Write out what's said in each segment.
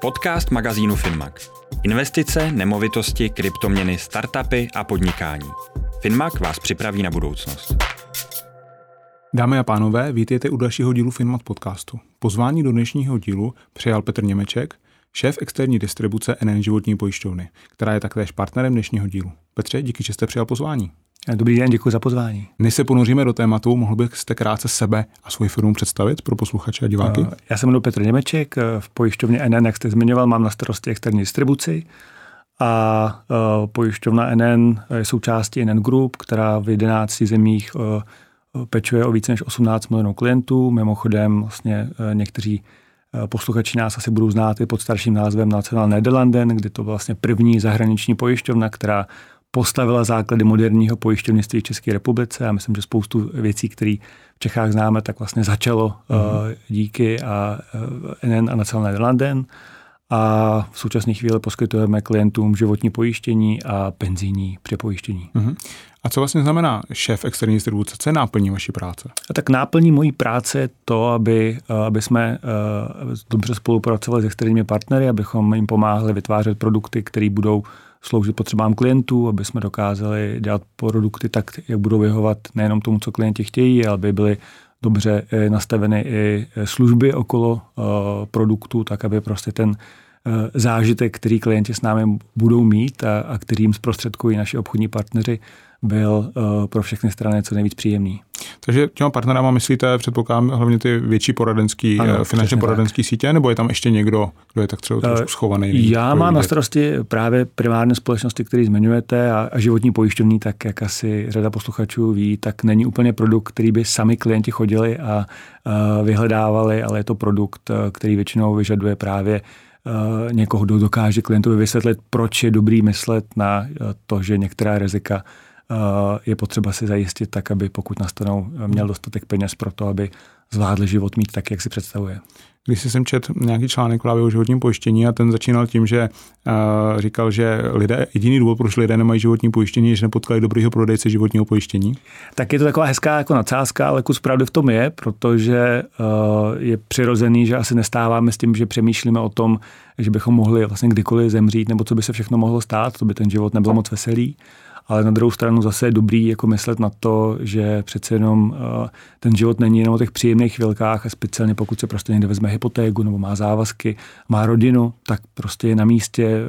Podcast magazínu Finmac. Investice, nemovitosti, kryptoměny, startupy a podnikání. Finmac vás připraví na budoucnost. Dámy a pánové, vítejte u dalšího dílu Finmac podcastu. Pozvání do dnešního dílu přijal Petr Němeček, šéf externí distribuce NN životní pojišťovny, která je taktéž partnerem dnešního dílu. Petře, díky, že jste přijal pozvání. Dobrý den, děkuji za pozvání. Než se ponoříme do tématu, mohl byste krátce sebe a svoji firmu představit pro posluchače a diváky? Uh, já se jmenuji Petr Němeček, v pojišťovně NN, jak jste zmiňoval, mám na starosti externí distribuci a uh, pojišťovna NN je součástí NN Group, která v 11 zemích pečuje o více než 18 milionů klientů. Mimochodem vlastně někteří posluchači nás asi budou znát i pod starším názvem National Nederlanden, kdy to vlastně první zahraniční pojišťovna, která postavila základy moderního pojišťovnictví v České republice. Já myslím, že spoustu věcí, které v Čechách známe, tak vlastně začalo mm-hmm. uh, díky a uh, NN a Nacional London. A v současné chvíli poskytujeme klientům životní pojištění a penzijní přepojištění. Mm-hmm. A co vlastně znamená šéf externí distribuce? Co je náplní vaší práce? A tak náplní mojí práce je to, aby, eh, aby jsme uh, dobře spolupracovali s externími partnery, abychom jim pomáhali vytvářet produkty, které budou sloužit potřebám klientů, aby jsme dokázali dělat produkty tak, jak budou vyhovat nejenom tomu, co klienti chtějí, ale aby byly dobře eh, nastaveny i eh, služby okolo uh, produktu, tak aby prostě ten zážitek, který klienti s námi budou mít a, a kterým zprostředkují naši obchodní partneři, byl uh, pro všechny strany co nejvíc příjemný. Takže těma partnerama myslíte, předpokládám, hlavně ty větší poradenský, ano, eh, finančně poradenský tak. sítě, nebo je tam ještě někdo, kdo je tak třeba trošku eh, schovaný? Já mám na starosti právě primárně společnosti, které zmiňujete a, a životní pojišťovní, tak jak asi řada posluchačů ví, tak není úplně produkt, který by sami klienti chodili a, a vyhledávali, ale je to produkt, který většinou vyžaduje právě někoho, kdo dokáže klientovi vysvětlit, proč je dobrý myslet na to, že některá rizika je potřeba si zajistit tak, aby pokud nastanou, měl dostatek peněz pro to, aby zvládl život mít tak, jak si představuje. Když jsem čet nějaký článek právě o životním pojištění a ten začínal tím, že uh, říkal, že lidé, jediný důvod, proč lidé nemají životní pojištění, je, že nepotkali dobrýho prodejce životního pojištění. Tak je to taková hezká jako nadsázka, ale kus pravdy v tom je, protože uh, je přirozený, že asi nestáváme s tím, že přemýšlíme o tom, že bychom mohli vlastně kdykoliv zemřít, nebo co by se všechno mohlo stát, to by ten život nebyl moc veselý ale na druhou stranu zase je dobrý jako myslet na to, že přece jenom uh, ten život není jenom o těch příjemných chvilkách a speciálně pokud se prostě někde vezme hypotéku nebo má závazky, má rodinu, tak prostě je na místě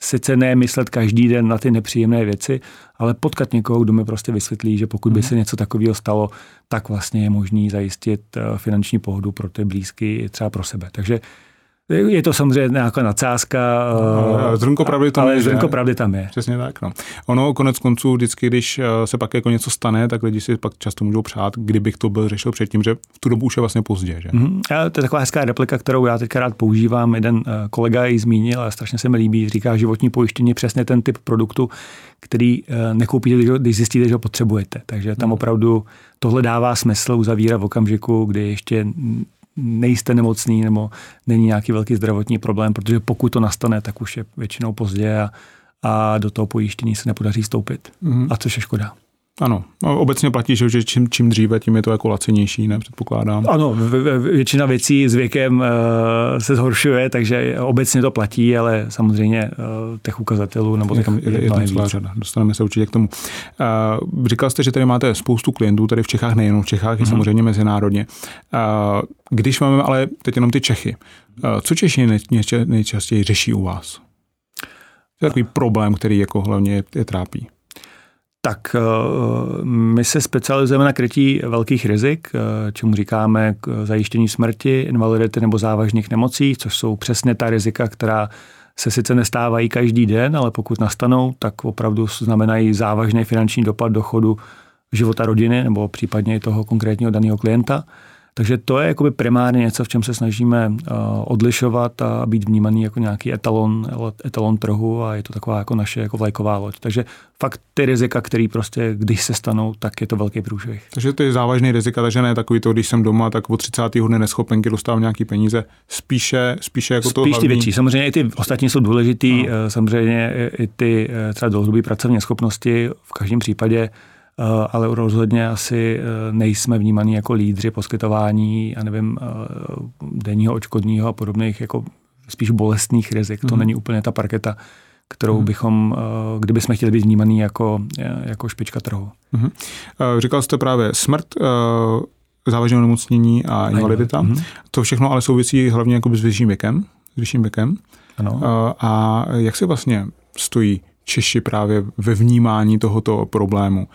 sice ne myslet každý den na ty nepříjemné věci, ale potkat někoho, kdo mi prostě vysvětlí, že pokud by mhm. se něco takového stalo, tak vlastně je možný zajistit eh, finanční pohodu pro ty blízky třeba pro sebe. Takže je to samozřejmě nějaká nadsázka. No, zrnko pravdy tam ale je. Zrnko pravdy tam je. Přesně tak. No. Ono konec konců vždycky, když eh, se pak jako něco stane, tak lidi si pak často můžou přát, kdybych to byl řešil předtím, že v tu dobu už je vlastně pozdě. Že? Mm-hmm. A to je taková hezká replika, kterou já teďka rád používám. Jeden eh, kolega ji zmínil a strašně se mi líbí. Říká, životní pojištění je přesně ten typ produktu, který nekoupíte, když zjistíte, že ho potřebujete. Takže tam mhm. opravdu tohle dává smysl uzavírat v okamžiku, kdy ještě nejste nemocný nebo není nějaký velký zdravotní problém, protože pokud to nastane, tak už je většinou pozdě a, a do toho pojištění se nepodaří stoupit. Mm-hmm. A což je škoda. Ano, no, obecně platí, že čím, čím dříve, tím je to jako lacenější, ne, předpokládám. Ano, většina věcí s věkem uh, se zhoršuje, takže obecně to platí, ale samozřejmě uh, těch ukazatelů nebo těch je, je, je tam celá řada. Dostaneme se určitě k tomu. Uh, říkal jste, že tady máte spoustu klientů, tady v Čechách, nejenom v Čechách, mm-hmm. i mhm. samozřejmě mezinárodně. Když máme ale teď jenom ty Čechy, co Češi nejčastěji řeší u vás? To je takový problém, který jako hlavně je trápí. Tak eh, my se specializujeme na krytí velkých rizik, eh, čemu říkáme k zajištění smrti, invalidity nebo závažných nemocí, což jsou přesně ta rizika, která se sice nestávají každý den, ale pokud nastanou, tak opravdu znamenají závažný finanční dopad dochodu života rodiny nebo případně i toho konkrétního daného klienta. Takže to je jakoby primárně něco, v čem se snažíme eh, odlišovat a být vnímaný jako nějaký etalon, etalon trhu a je to taková jako naše jako vlajková loď. Takže fakt ty rizika, které prostě, když se stanou, tak je to velký průšvih. Takže ty závažné rizika, takže ne takový to, když jsem doma, tak o 30. dne neschopenky dostávám nějaký peníze, spíše, spíše jako to Spíš hlavní... ty větší. Samozřejmě i ty ostatní jsou důležitý, no. samozřejmě i ty eh, třeba dlouhodobé pracovní schopnosti v každém případě ale rozhodně asi eh, nejsme vnímaní jako lídři poskytování, já nevím, eh, denního očkodního a podobných jako spíš bolestných rizik. To mhm. není úplně ta parketa, kterou mm-hmm. bychom, kdyby jsme chtěli být vnímaný jako, jako špička trhu. Uh, říkal jste právě smrt, závažné onemocnění a invalidita. Mm-hmm. To všechno ale souvisí hlavně jako s vyšším věkem. S vyšším věkem. Ano. A jak se vlastně stojí Češi právě ve vnímání tohoto problému?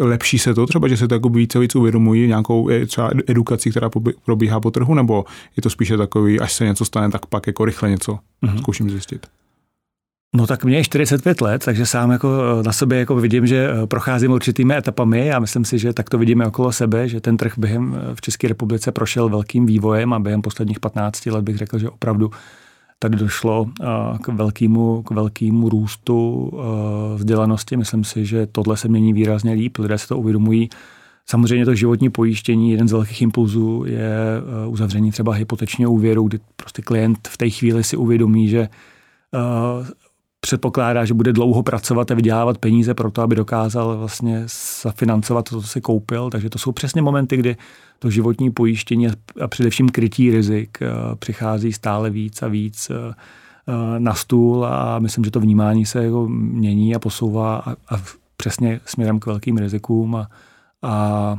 Lepší se to třeba, že se to jako více víc uvědomují nějakou třeba edukací, která probíhá po trhu, nebo je to spíše takový, až se něco stane, tak pak jako rychle něco mm-hmm. zkouším zjistit? No tak mě je 45 let, takže sám jako eh, na sobě jako vidím, že eh, procházím určitými etapami a myslím si, že tak to vidíme okolo sebe, že ten trh během eh, v České republice prošel velkým vývojem a během posledních 15 let bych řekl, že opravdu tady došlo k velkému, k velkému růstu vzdělanosti. Myslím si, že tohle se mění výrazně líp, lidé se to uvědomují. Samozřejmě to životní pojištění, jeden z velkých impulzů je uzavření třeba hypotečního úvěru, kdy prostě klient v té chvíli si uvědomí, že předpokládá, že bude dlouho pracovat a vydělávat peníze pro to, aby dokázal vlastně zafinancovat to, co si koupil. Takže to jsou přesně momenty, kdy to životní pojištění a především krytí rizik eh, přichází stále víc a víc eh, eh, na stůl a myslím, že to vnímání se jako mění a posouvá a, a přesně směrem k velkým rizikům a, a,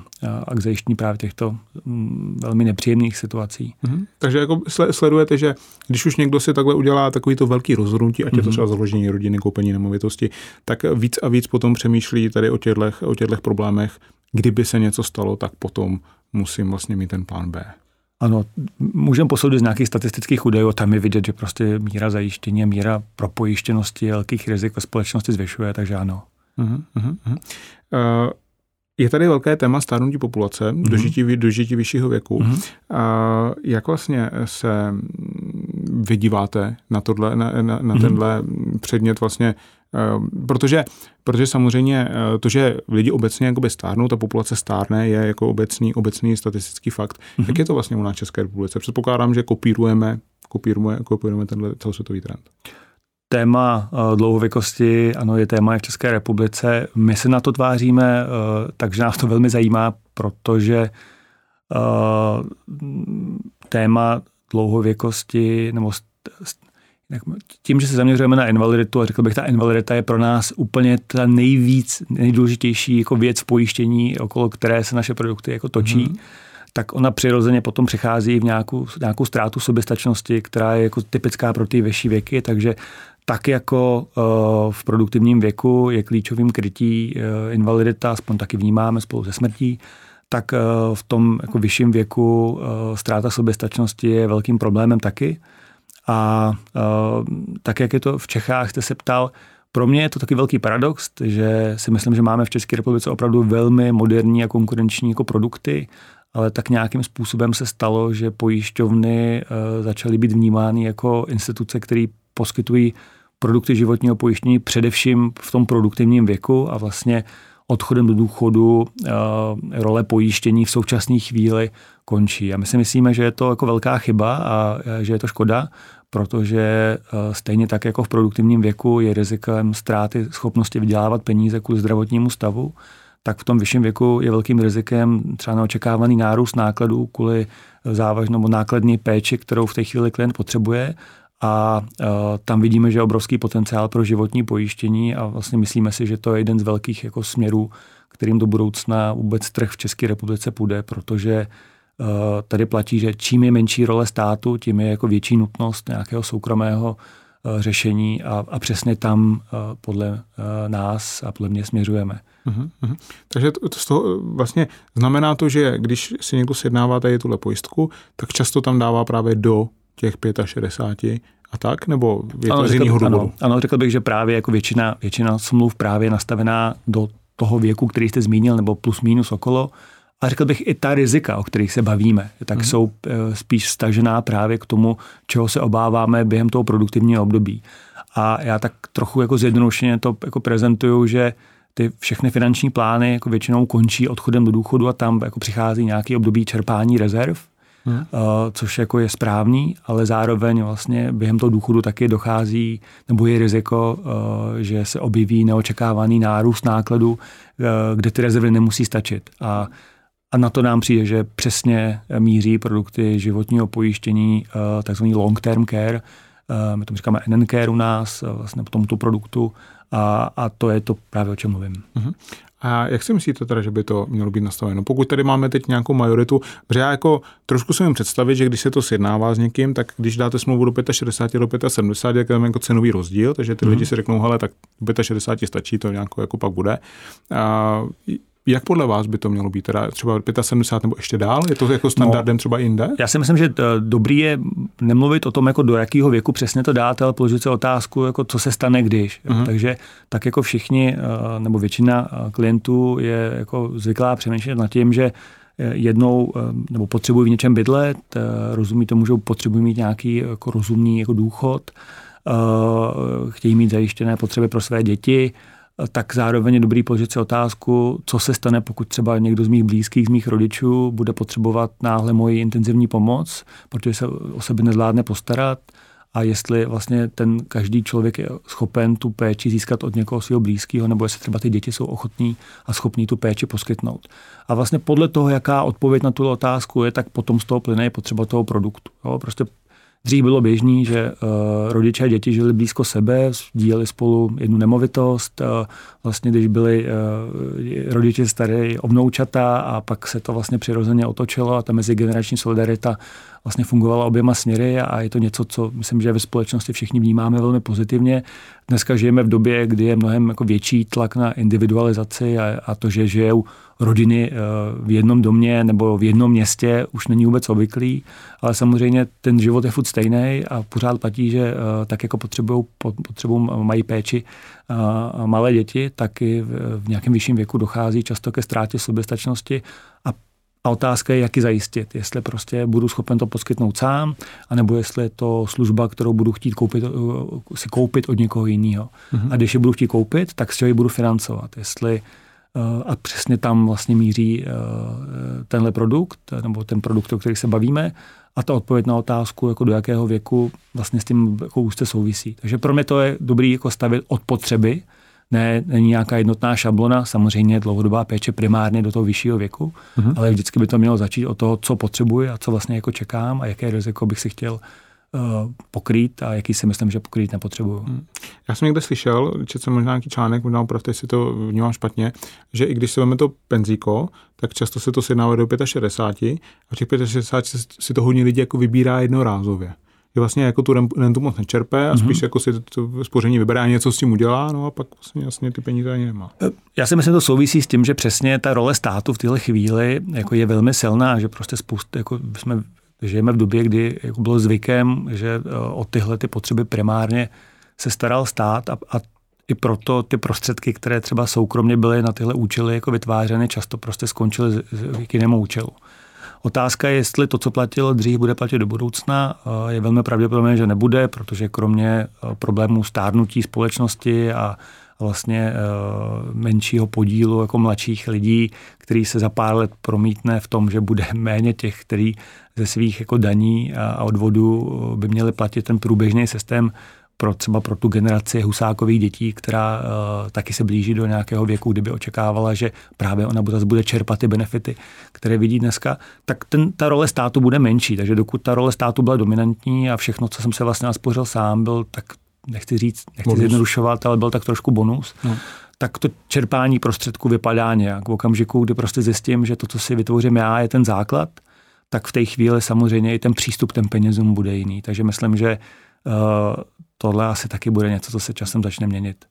a k zajištění právě těchto mm, velmi nepříjemných situací. Mm-hmm. Takže jako sledujete, že když už někdo si takhle udělá takový to velký rozhodnutí, ať mm-hmm. je to mhm. třeba založení rodiny, koupení nemovitosti, tak víc a víc potom přemýšlí tady o těchto, o těchto problémech, kdyby se něco stalo, tak potom musím vlastně mít ten plán B. Ano, můžeme posoudit z nějakých statistických údajů, tam je vidět, že prostě míra zajištění, míra propojištěnosti velkých rizik ve společnosti zvyšuje, takže ano. Uh-huh, uh-huh. Uh, je tady velké téma stárnutí populace, mm-hmm. dožití, dožití vyššího věku. Mm-hmm. A jak vlastně se vydíváte na, tohle, na, na, na mm-hmm. tenhle předmět vlastně, eh, protože, protože samozřejmě eh, to, že lidi obecně jakoby stárnou, ta populace stárne, je jako obecný, obecný statistický fakt. Mm-hmm. Jak je to vlastně u nás v České republice? Předpokládám, že kopírujeme, kopírujeme, kopírujeme tenhle celosvětový trend téma eh, dlouhověkosti, ano, je téma v České republice. My se na to tváříme, eh, takže nás to velmi zajímá, protože eh, téma dlouhověkosti, nebo tím, že se zaměřujeme na invaliditu, a řekl bych, ta invalidita je pro nás úplně ta nejvíc, nejdůležitější jako věc v pojištění, okolo které se naše produkty jako točí, mm-hmm. tak ona přirozeně potom přichází v nějakou, nějakou ztrátu soběstačnosti, která je jako typická pro ty vyšší věky, takže tak jako eh, v produktivním věku je klíčovým krytí eh, invalidita, aspoň taky vnímáme spolu se smrtí, tak eh, v tom jako vyšším věku ztráta soběstačnosti je velkým problémem taky. A tak, jak je to v Čechách, jste se ptal, pro mě je to taky velký paradox, že si myslím, že máme v České republice opravdu velmi moderní a konkurenční jako produkty, ale tak nějakým způsobem se stalo, že pojišťovny začaly být vnímány jako instituce, které poskytují produkty životního pojištění především v tom produktivním věku a vlastně odchodem do důchodu uh, role pojištění v současné chvíli končí. A my si myslíme, že je to jako velká chyba a že je to škoda, protože uh, stejně tak jako v produktivním věku je rizikem ztráty schopnosti vydělávat peníze kvůli zdravotnímu stavu, tak v tom vyšším věku je velkým rizikem třeba neočekávaný nárůst nákladů kvůli závažnou nákladní péči, kterou v té chvíli klient potřebuje a uh, tam vidíme, že je obrovský potenciál pro životní pojištění a vlastně myslíme si, že to je jeden z velkých jako směrů, kterým do budoucna vůbec trh v České republice půjde, protože uh, tady platí, že čím je menší role státu, tím je jako větší nutnost nějakého soukromého uh, řešení a, a přesně tam podle nás a podle mě směřujeme. Uh-huh, uh-huh. Takže to, to z toho vlastně znamená to, že když si někdo sjednává tady tuhle pojistku, tak často tam dává právě do těch 65 a tak, nebo je ano, to z jiného důvodu? Ano, ano, řekl bych, že právě jako většina, většina smluv právě je nastavená do toho věku, který jste zmínil, nebo plus minus okolo. A řekl bych i ta rizika, o kterých se bavíme, tak hmm. jsou eh, spíš stažená právě k tomu, čeho se obáváme během toho produktivního období. A já tak trochu jako zjednodušeně to jako prezentuju, že ty všechny finanční plány jako většinou končí odchodem do důchodu a tam jako přichází nějaký období čerpání rezerv hmm. což jako je správný, ale zároveň vlastně během toho důchodu taky dochází, nebo je riziko, eh, že se objeví neočekávaný nárůst nákladů, eh, kde ty rezervy nemusí stačit. A A na to nám přijde, že přesně míří produkty životního pojištění, takzvaný long-term care, my tomu říkáme NN care u nás, vlastně po tomuto produktu, a, a to je to právě, o čem mluvím. Uh-huh. A jak si myslíte teda, že by to mělo být nastaveno? Pokud tady máme teď nějakou majoritu, protože já jako trošku si jim představit, že když se to sjednává s někým, tak když dáte smlouvu do 65 do 75, je tam jako cenový rozdíl, takže ty mm-hmm. lidi si řeknou, hele, tak 65 stačí, to nějak jako pak bude. A jak podle vás by to mělo být? Teda třeba 75 nebo ještě dál? Je to jako standardem no, třeba jinde? Já si myslím, že eh, dobrý je nemluvit o tom, jako do jakého věku přesně to dáte, ale položit si otázku, jako co se stane, když. Uh-huh. Takže tak jako všichni, eh, nebo většina eh, klientů je jako zvyklá přemýšlet nad tím, že jednou nebo potřebují v něčem bydlet, rozumí tomu, že potřebují mít nějaký jako rozumný jako důchod, chtějí mít zajištěné potřeby pro své děti, tak zároveň je dobrý položit si otázku, co se stane, pokud třeba někdo z mých blízkých, z mých rodičů bude potřebovat náhle moji intenzivní pomoc, protože se o sebe nezvládne postarat a jestli vlastně ten každý člověk je schopen tu péči získat od někoho svého blízkého, nebo jestli třeba ty děti jsou ochotní a schopní tu péči poskytnout. A vlastně podle toho, jaká odpověď na tu otázku je, tak potom z toho plyne je potřeba toho produktu. Jo? Prostě Dřív bylo běžný, že uh, rodiče a děti žili blízko sebe, díleli spolu jednu nemovitost. Uh, vlastně, když byli uh, rodiče staré obnoučata a pak se to vlastně přirozeně otočilo a ta mezigenerační solidarita vlastně fungovala oběma směry a je to něco, co myslím, že ve společnosti všichni vnímáme velmi pozitivně. Dneska žijeme v době, kdy je mnohem jako větší tlak na individualizaci a, a to, že žijou rodiny eh, v jednom domě nebo v jednom městě už není vůbec obvyklý, ale samozřejmě ten život je furt stejný a pořád platí, že eh, tak jako potřebují, potřebují mají péči eh, malé děti, tak i v nějakém vyšším věku dochází často ke ztrátě soběstačnosti a a otázka je, jak ji zajistit. Jestli prostě budu schopen to poskytnout sám, anebo jestli je to služba, kterou budu chtít koupit, si koupit od někoho jiného. Mm-hmm. A když ji budu chtít koupit, tak si ji budu financovat. Jestli Eh, a přesně tam vlastně míří eh, tenhle produkt, nebo ten produkt, o který se bavíme, a ta odpověď na otázku, jako do jakého věku vlastně s tím jako úzce souvisí. Takže pro mě to je dobrý jako stavit od potřeby, ne, není nějaká jednotná šablona, samozřejmě dlouhodobá péče primárně do toho vyššího věku, mm-hmm. ale vždycky by to mělo začít od toho, co potřebuji a co vlastně jako čekám a jaké riziko bych si chtěl Eh, pokrýt a jaký si myslím, že pokrýt nepotřebuju. Hmm. Já jsem někde slyšel, četl jsem možná nějaký článek, možná opravdu si to vnímám špatně, že i když si vezme to penzíko, tak často se to sjednává do 65 a v těch 65 si to hodně lidí jako vybírá jednorázově že vlastně jako tu rentu moc nečerpe a spíš mm-hmm. jako si to spoření vybere a něco s tím udělá, no a pak vlastně jasně ty peníze ani nemá. Eh, já si myslím, že to souvisí s tím, že přesně ta role státu v téhle chvíli jako je velmi silná, že prostě spoustu, jako jsme žijeme v době, kdy jako bylo zvykem, že eh, o tyhle ty potřeby primárně se staral stát a, a i proto ty prostředky, které třeba soukromně byly na tyhle účely jako vytvářeny, často prostě skončily k jinému účelu. Otázka je, jestli to, co platilo dřív, bude platit do budoucna. Eh, je velmi pravděpodobné, že nebude, protože kromě eh, problémů stárnutí společnosti a vlastně menšího podílu jako mladších lidí, který se za pár let promítne v tom, že bude méně těch, který ze svých jako daní a odvodů by měli platit ten průběžný systém pro třeba pro tu generaci husákových dětí, která uh, taky se blíží do nějakého věku, kdyby očekávala, že právě ona bude, bude čerpat ty benefity, které vidí dneska, tak ten, ta role státu bude menší. Takže dokud ta role státu byla dominantní a všechno, co jsem se vlastně naspořil sám, byl tak, nechci říct, nechci bonus. zjednodušovat, ale byl tak trošku bonus, no. tak to čerpání prostředků vypadá nějak. V okamžiku, kdy prostě zjistím, že to, co si vytvořím já, je ten základ, tak v té chvíli samozřejmě i ten přístup k těm penězům bude jiný. Takže myslím, že uh, tohle asi taky bude něco, co se časem začne měnit.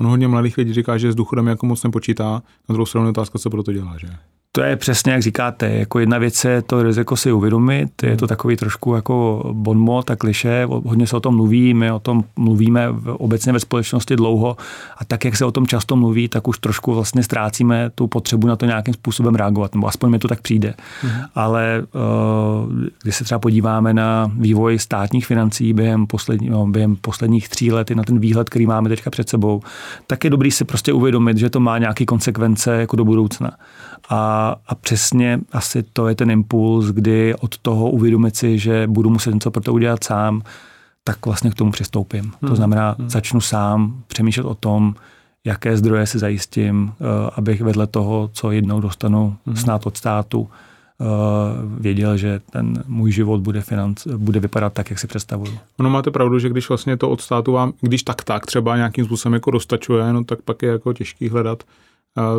Ono hodně mladých lidí říká, že s důchodem jako moc nepočítá. Na druhou stranu otázka, co pro to dělá, že? To je přesně, jak říkáte, jako jedna věc je to riziko si uvědomit, je to takový trošku jako bonmot a kliše, hodně se o tom mluví, my o tom mluvíme obecně ve společnosti dlouho a tak, jak se o tom často mluví, tak už trošku vlastně ztrácíme tu potřebu na to nějakým způsobem reagovat, nebo aspoň mi to tak přijde. Mm. Ale eh, když se třeba podíváme na vývoj státních financí během, poslední, no, během posledních tří let, na ten výhled, který máme teďka před sebou, tak je dobrý si prostě uvědomit, že to má nějaké konsekvence jako do budoucna. A, a přesně asi to je ten impuls, kdy od toho uvědomit si, že budu muset něco pro to udělat sám, tak vlastně k tomu přistoupím. Hmm. To znamená, hmm. začnu sám přemýšlet o tom, jaké zdroje si zajistím, abych vedle toho, co jednou dostanu mm-hmm. snad od státu, věděl, že ten můj život bude, financ, bude vypadat tak, jak si představuju. Ono máte pravdu, že když vlastně to od státu vám, když tak tak třeba nějakým způsobem jako dostačuje, no tak pak je jako těžký hledat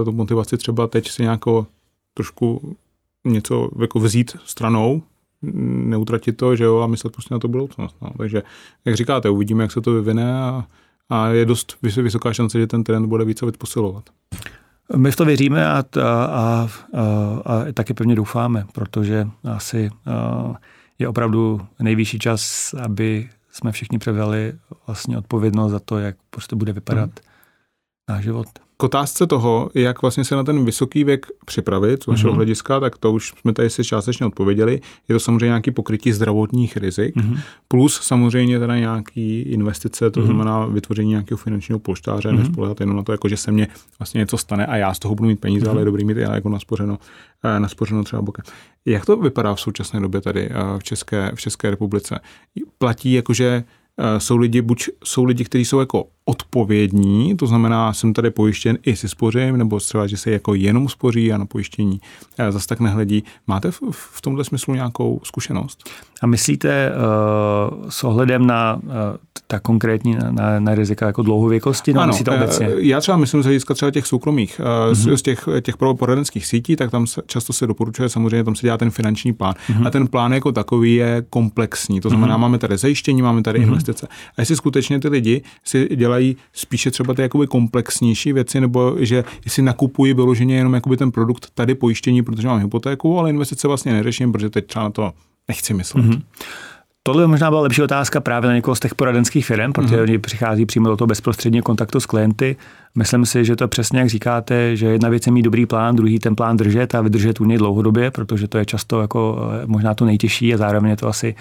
tu motivaci třeba teď si nějakou trošku něco jako vzít stranou, neutratit to, že jo, a myslet prostě na to budoucnost. No. Takže, jak říkáte, uvidíme, jak se to vyvine a, a je dost vysoká šance, že ten trend bude více posilovat. My v to věříme a, a, a, a, a taky pevně doufáme, protože asi je opravdu nejvyšší čas, aby jsme všichni převzali vlastně odpovědnost za to, jak prostě bude vypadat hmm. náš život. K otázce toho, jak vlastně se na ten vysoký věk připravit, z vašeho mm-hmm. hlediska, tak to už jsme tady si částečně odpověděli. Je to samozřejmě nějaký pokrytí zdravotních rizik, mm-hmm. plus samozřejmě teda nějaký investice, to mm-hmm. znamená vytvoření nějakého finančního polštáře, mm-hmm. nespolehat jenom na to, jako že se mně vlastně něco stane a já z toho budu mít peníze, mm-hmm. ale je dobrý mít jako naspořeno, eh, naspořeno třeba bokem. Jak to vypadá v současné době tady eh, v České, v České republice? Platí jakože Eh, jsou lidi, buď jsou lidi, kteří jsou jako odpovědní, to znamená, jsem tady pojištěn i si spořím, nebo třeba, že se jako jenom spoří a na pojištění eh, zase tak nehledí. Máte v, v tomhle smyslu nějakou zkušenost? A myslíte uh, s ohledem na uh, ta konkrétní na, na rizika jako dlouhověkosti? No, ano, myslíte obecně? já třeba myslím z hlediska třeba těch soukromých, uh, mm-hmm. z, těch, těch poradenských sítí, tak tam se, často se doporučuje, samozřejmě tam se dělá ten finanční plán. Mm-hmm. A ten plán jako takový je komplexní. To znamená, mm-hmm. máme tady zajištění, máme tady mm-hmm. investice. A jestli skutečně ty lidi si dělají spíše třeba ty jakoby komplexnější věci, nebo že jestli nakupují vyloženě jenom jakoby ten produkt tady pojištění, protože mám hypotéku, ale investice vlastně neřeším, protože teď třeba na to nechci myslet. Mm-hmm. Tohle možná byla lepší otázka právě na někoho z těch poradenských firm, protože mm-hmm. oni přichází přímo do toho bezprostředního kontaktu s klienty. Myslím si, že to přesně jak říkáte, že jedna věc je mít dobrý plán, druhý ten plán držet a vydržet u něj dlouhodobě, protože to je často jako eh, možná to nejtěžší a zároveň je to asi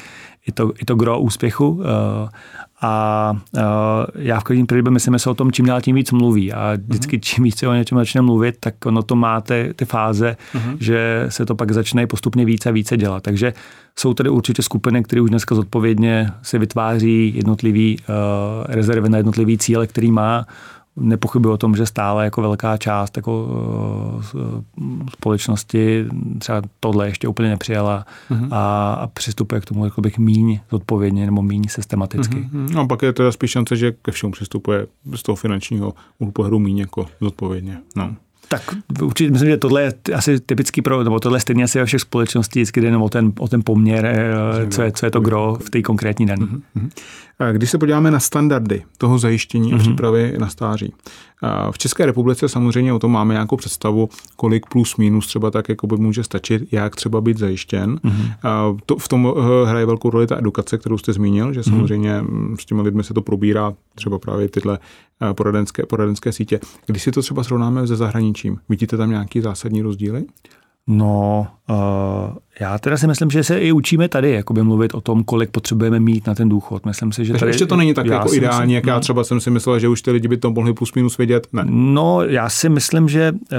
i to, i to gro úspěchu. Eh, a uh, já v každém případě myslím, že se o tom čím dál tím víc mluví. A vždycky čím víc se o něčem začne mluvit, tak ono to máte ty fáze, uh-huh. že se to pak začne postupně více a více dělat. Takže jsou tady určitě skupiny, které už dneska zodpovědně se vytváří jednotlivý uh, rezervy na jednotlivý cíle, který má nepochybuji o tom, že stále jako velká část jako uh, společnosti třeba tohle ještě úplně nepřijala uh-huh. a, a přistupuje k tomu jako bych míň zodpovědně nebo míň systematicky. Uh-huh. No a pak je teda spíš šance, že ke všemu přistupuje z toho finančního úhlu pohledu míň jako zodpovědně. No. Tak určitě myslím, že tohle je asi typický pro, nebo tohle stejně asi ve všech společností, vždycky jde jenom o ten, o ten poměr, eh, co je, co je to gro v té konkrétní daní. Uh-huh. Když se podíváme na standardy toho zajištění a mhm. přípravy na stáří. V České republice samozřejmě o tom máme nějakou představu, kolik plus minus třeba tak jako by může stačit, jak třeba být zajištěn. Mm-hmm. To, v tom eh, hraje velkou roli ta edukace, kterou jste zmínil, že mhm. samozřejmě mm-hmm. s těmi lidmi se to probírá, třeba právě tyhle eh, poradenské, poradenské sítě. Když si to třeba srovnáme se zahraničím, vidíte tam nějaký zásadní rozdíly? No, uh, já teda si myslím, že se i učíme tady jakoby mluvit o tom, kolik potřebujeme mít na ten důchod. Myslím si, že Takže tady, ještě to není tak jako ideální, myslím, jak já no. třeba jsem si myslel, že už ty lidi by to mohli plus minus vědět. Ne. No, já si myslím, že uh,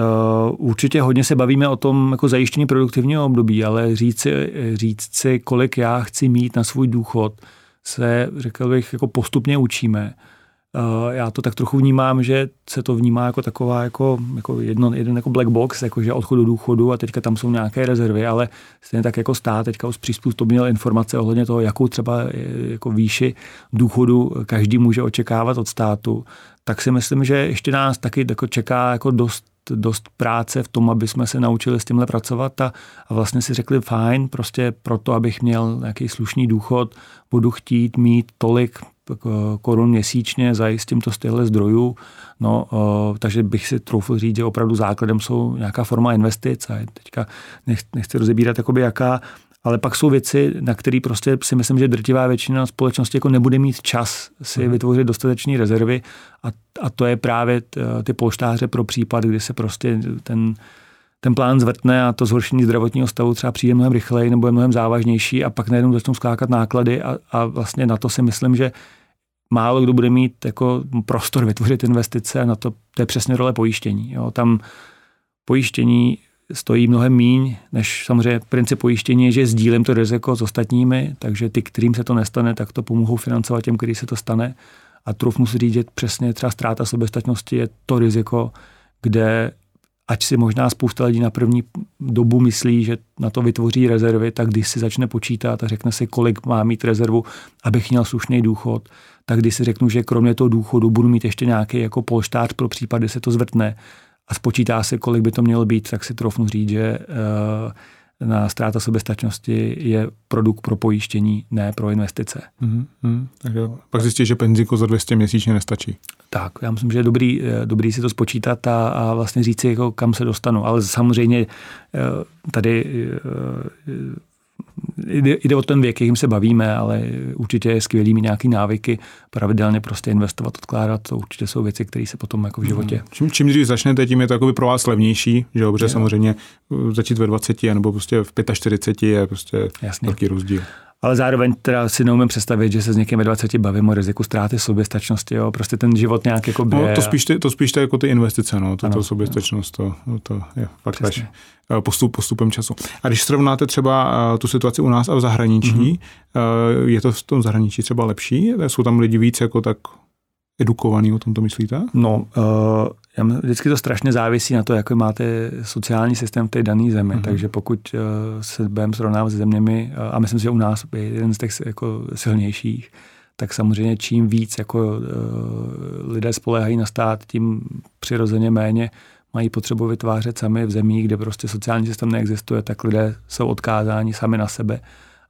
určitě hodně se bavíme o tom jako zajištění produktivního období, ale říct si, říct si, kolik já chci mít na svůj důchod, se, řekl bych, jako postupně učíme. Eh, já to tak trochu vnímám, že se to vnímá jako taková jako, jako jedno, jeden jako black box, jakože odchod do důchodu a teďka tam jsou nějaké rezervy, ale stejně tak jako stát teďka už měl informace ohledně toho, jakou třeba eh, jako výši důchodu každý může očekávat od státu, tak si myslím, že ještě nás taky jako čeká jako dost dost práce v tom, aby jsme se naučili s tímhle pracovat a, a vlastně si řekli fajn, prostě proto, abych měl nějaký slušný důchod, budu chtít mít tolik korun měsíčně, zajistím to z těchto zdrojů. No, takže bych si troufl říct, že opravdu základem jsou nějaká forma investic a teďka nechci rozebírat, jakoby jaká, ale pak jsou věci, na které prostě si myslím, že drtivá většina společnosti jako nebude mít čas si hmm. vytvořit dostatečné rezervy a, a to je právě ty polštáře pro případ, kdy se prostě ten ten plán zvrtne a to zhoršení zdravotního stavu třeba přijde mnohem rychleji nebo je mnohem závažnější a pak najednou začnou skákat náklady a, a vlastně na to si myslím, že málo kdo bude mít jako prostor vytvořit investice a na to, to je přesně role pojištění. Jo. Tam pojištění stojí mnohem míň, než samozřejmě princip pojištění je, že sdílím to riziko s ostatními, takže ty, kterým se to nestane, tak to pomohou financovat těm, který se to stane. A troufnu si říct, že přesně třeba ztráta soběstačnosti je to riziko, kde ať si možná spousta lidí na první dobu myslí, že na to vytvoří rezervy, tak když si začne počítat a řekne si, kolik má mít rezervu, abych měl slušný důchod, tak když si řeknu, že kromě toho důchodu budu mít ještě nějaký jako polštář pro případ, kdy se to zvrtne a spočítá si, kolik by to mělo být, tak si trofnu říct, že uh, na ztráta soběstačnosti je produkt pro pojištění, ne pro investice. Mm-hmm. Tak jo. Pak zjistíš, že penziko za 200 měsíčně nestačí. Tak, já myslím, že je dobrý, eh, dobrý si to spočítat a, a vlastně říct si, jako, kam se dostanu. Ale samozřejmě eh, tady eh, jde, jde o ten věk, jakým se bavíme, ale určitě je skvělý mít nějaký návyky, pravidelně prostě investovat, odkládat, to určitě jsou věci, které se potom jako v životě. Hmm. Čím, čím dřív začnete, tím je to pro vás levnější, že dobře, samozřejmě začít ve 20 nebo prostě v 45 je prostě Jasně. velký rozdíl ale zároveň teda si neumím představit, že se s někým ve 20 bavím o riziku ztráty soběstačnosti, jo. prostě ten život nějak jako No, to spíš, ty, to spíš ty, jako ty investice, no, to, ano, to soběstačnost, to, to je fakt až eh, postup, postupem času. A když srovnáte třeba eh, tu situaci u nás a v zahraničí, mm-hmm. je to v tom zahraničí třeba lepší? Jsou tam lidi víc jako tak edukovaný, o tom to myslíte? No, uh, vždycky to strašně závisí na to, jaký máte sociální systém v té dané zemi. Mm-hmm. Takže pokud uh, se budeme srovnávat s zeměmi, uh, a myslím si, že u nás je jeden z těch jako silnějších, tak samozřejmě čím víc jako uh, lidé spolehají na stát, tím přirozeně méně mají potřebu vytvářet sami v zemích, kde prostě sociální systém neexistuje, tak lidé jsou odkázáni sami na sebe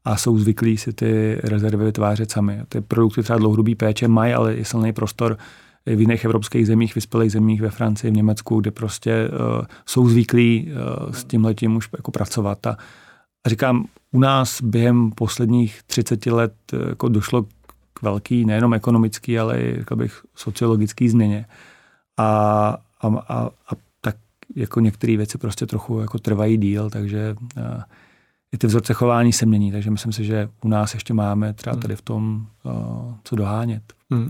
a jsou zvyklí si ty rezervy vytvářet sami. Ty produkty třeba dlouhodobý péče mají, ale je silný prostor v jiných evropských zemích, vyspělých zemích, ve Francii, v Německu, kde prostě uh, jsou zvyklí uh, s tím letím už jako pracovat. A, a říkám, u nás během posledních 30 let uh, jako došlo k velký, nejenom ekonomický, ale i bych, sociologický změně. A, a, a, a tak jako některé věci prostě trochu jako trvají díl, takže uh, i ty vzorce chování se mění, takže myslím si, že u nás ještě máme třeba hmm. tady v tom uh, co dohánět. Hmm.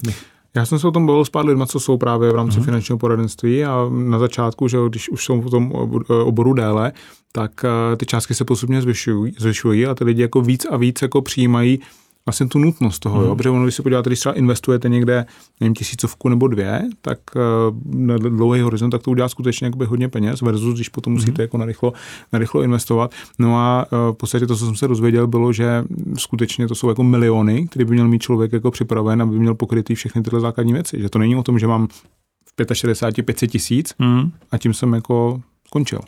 Já jsem se o tom bavil s pár lidmi, co jsou právě v rámci hmm. finančního poradenství a na začátku, že když už jsou v tom oboru déle, tak uh, ty částky se postupně zvyšují, zvyšují a ty lidi jako víc a víc jako přijímají vlastně tu nutnost toho, hmm. jo? protože ono, když se podíváte, když třeba investujete někde, nevím, tisícovku nebo dvě, tak uh, na dlouhý horizont, tak to udělá skutečně jakoby hodně peněz, versus když potom musíte hmm. jako narychlo, narychlo investovat. No a uh, v podstatě to, co jsem se dozvěděl, bylo, že skutečně to jsou jako miliony, které by měl mít člověk jako připraven, aby měl pokrytý všechny tyhle základní věci. Že to není o tom, že mám v 65 500 tisíc hmm. a tím jsem jako skončil.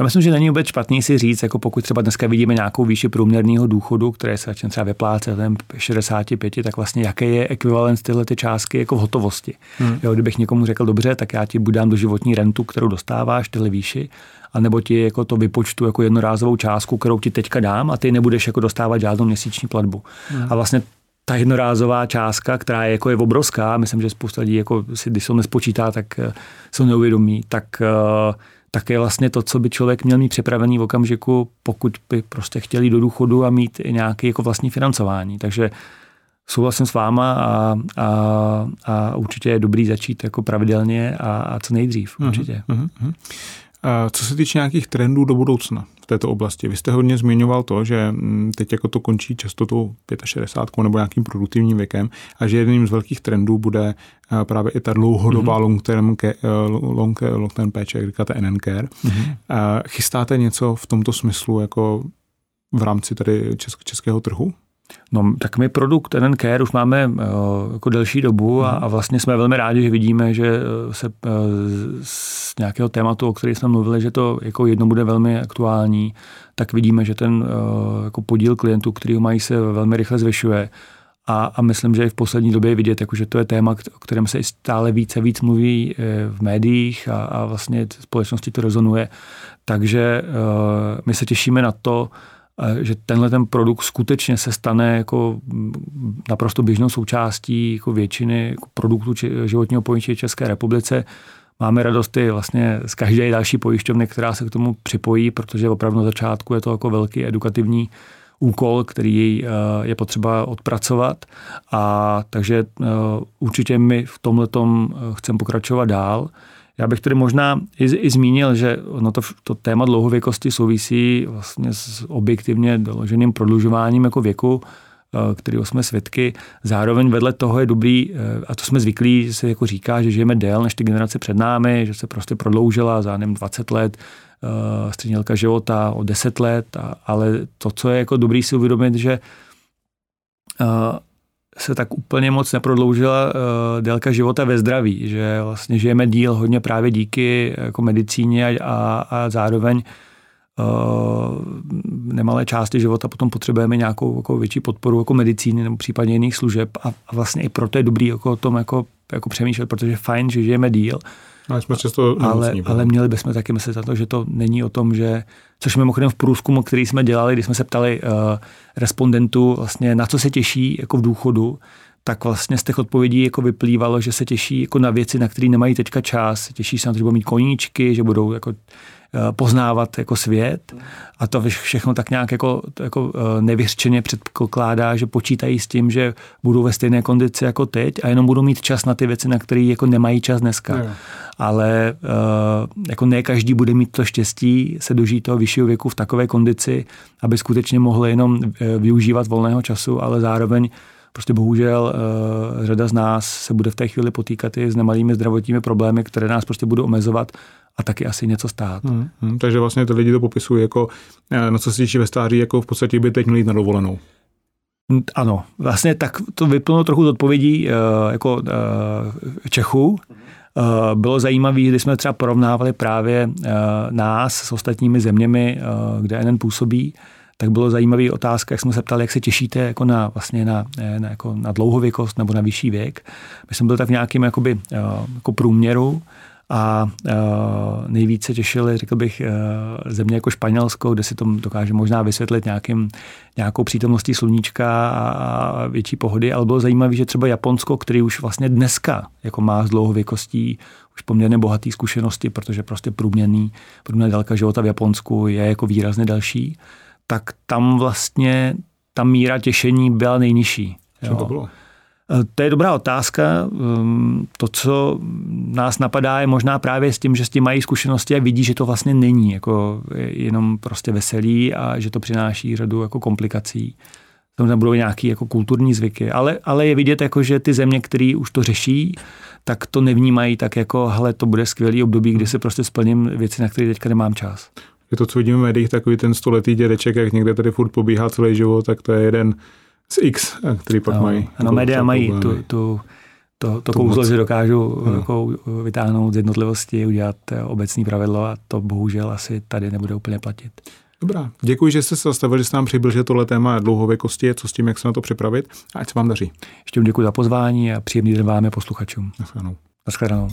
Já myslím, že není vůbec špatný si říct, jako pokud třeba dneska vidíme nějakou výši průměrného důchodu, které se začne třeba vyplácet 65, tak vlastně jaký je ekvivalent tyhle ty částky jako v hotovosti. Hmm. Jo, kdybych někomu řekl, dobře, tak já ti budám do životní rentu, kterou dostáváš, tyhle výši, anebo ti jako to vypočtu jako jednorázovou částku, kterou ti teďka dám a ty nebudeš jako dostávat žádnou měsíční platbu. Hmm. A vlastně ta jednorázová částka, která je jako je obrovská, myslím, že spousta lidí jako si, když se nespočítá, tak eh, se neuvědomí, tak uh, tak je vlastně to, co by člověk měl mít připravený v okamžiku, pokud by prostě chtěli do důchodu a mít i nějaké jako vlastní financování. Takže souhlasím s váma a, a, a určitě je dobrý začít jako pravidelně a, a co nejdřív, mhm, určitě. Uh-huh, uh-huh. A co se týče nějakých trendů do budoucna v této oblasti, vy jste hodně zmiňoval to, že mm, teď jako to končí často tou 65 nebo nějakým produktivním věkem a že jedním z velkých trendů bude právě i ta dlouhodobá mm-hmm. long, term, long, long term péče, jak říkáte NN care. Mm-hmm. Chystáte něco v tomto smyslu jako v rámci tady česk, českého trhu? No, tak my produkt NN Care už máme uh, jako delší dobu a, mhm. a vlastně jsme velmi rádi, že vidíme, že eh, se uh, z nějakého tématu, o kterém jsme mluvili, že to jako jedno bude velmi aktuální, tak vidíme, že ten uh, jako podíl klientů, který ho mají, se velmi rychle zvyšuje. A, a myslím, že i v poslední době je vidět, jako, že to je téma, o kterém se stále více víc mluví v médiích a, a vlastně společnosti to rezonuje. Takže uh, my se těšíme na to, že tenhle ten produkt skutečně se stane jako naprosto běžnou součástí jako většiny jako produktů životního pojištění České republice. Máme radosti vlastně z každé další pojišťovny, která se k tomu připojí, protože opravdu na začátku je to jako velký edukativní úkol, který eh, je potřeba odpracovat. A takže eh, určitě my v tomhle eh, chceme pokračovat dál. Já bych tedy možná i, i zmínil, že no to, to téma dlouhověkosti souvisí vlastně s objektivně doloženým prodlužováním jako věku kterého jsme svědky. Zároveň vedle toho je dobrý, a to jsme zvyklí, že se jako říká, že žijeme déle než ty generace před námi, že se prostě prodloužila za nevím, 20 let, střední života o 10 let, ale to, co je jako dobrý si uvědomit, že se tak úplně moc neprodloužila uh, délka života ve zdraví, že vlastně žijeme díl hodně právě díky jako medicíně a, a, zároveň nemalé části života potom potřebujeme nějakou jako větší podporu jako medicíny nebo případně jiných služeb a, a vlastně i proto je dobrý jako o tom jako, jako přemýšlet, protože je fajn, že žijeme díl, ale jsme často ale, ale měli bychom taky myslet na to, že to není o tom, že, což mimochodem v průzkumu, který jsme dělali, když jsme se ptali uh, respondentů, vlastně na co se těší jako v důchodu, tak vlastně z těch odpovědí jako vyplývalo, že se těší jako na věci, na které nemají teďka čas. Těší se na to, že budou mít koníčky, že budou jako Eh, poznávat jako svět a to všechno tak nějak jako, jako eh, nevyřčeně předpokládá, že počítají s tím, že budou ve stejné kondici jako teď a jenom budou mít čas na ty věci, na které jako nemají čas dneska. Ne. Ale eh, jako ne každý bude mít to štěstí se dožít toho vyššího věku v takové kondici, aby skutečně mohli jenom využívat volného času, ale zároveň prostě bohužel řada z nás se bude v té chvíli potýkat i s nemalými zdravotními problémy, které nás prostě budou omezovat a taky asi něco stát. Hmm, hmm, takže vlastně ty lidi to popisují jako, eh, na co se těší ve stáří, jako v podstatě by teď měli jít na dovolenou. Ano, vlastně tak to vyplnulo trochu z odpovědí uh, jako Čechů. Bylo zajímavé, když jsme třeba porovnávali právě nás s ostatními zeměmi, kde NN působí, tak bylo zajímavý otázka, jak jsme se ptali, jak se těšíte jako na, vlastně na, na, jako na dlouhověkost nebo na vyšší věk. My jsme byli tak v nějakém jakoby, jako průměru a uh, nejvíce těšili, řekl bych, země jako Španělsko, kde si to dokáže možná vysvětlit nějakým, nějakou přítomností sluníčka a větší pohody, ale bylo zajímavé, že třeba Japonsko, který už vlastně dneska jako má z dlouhověkostí už poměrně bohatý zkušenosti, protože prostě průměrný, průměrná délka života v Japonsku je jako výrazně další, tak tam vlastně ta míra těšení byla nejnižší. Co to bylo? Eh, to je dobrá otázka. Ehm, to, co nás napadá, je možná právě s tím, že s tím mají zkušenosti a vidí, že to vlastně není jako jenom prostě veselý a že to přináší řadu jako komplikací. Tam budou nějaké jako kulturní zvyky, ale, ale je vidět, jako, že ty země, které už to řeší, tak to nevnímají tak jako, hele, to bude skvělý období, kdy se prostě splním věci, na které teďka nemám čas. Je to, co vidíme v médiích, takový ten stoletý dědeček, jak někde tady furt pobíhá celý život, tak to je jeden z X, který pak no, mají. Ano, média mají tu, tu, to, to kouzlo, že dokážu jako vytáhnout z jednotlivosti, udělat eh, obecní pravidlo a to bohužel asi tady nebude úplně platit. Dobrá, děkuji, že jste se zastavili, že jste nám přibližil tohle téma dlouhověkosti, co s tím, jak se na to připravit a ať se vám daří. Ještě děkuji za pozvání a příjemný den vám posluchačům. Naschledanou. Naschledanou.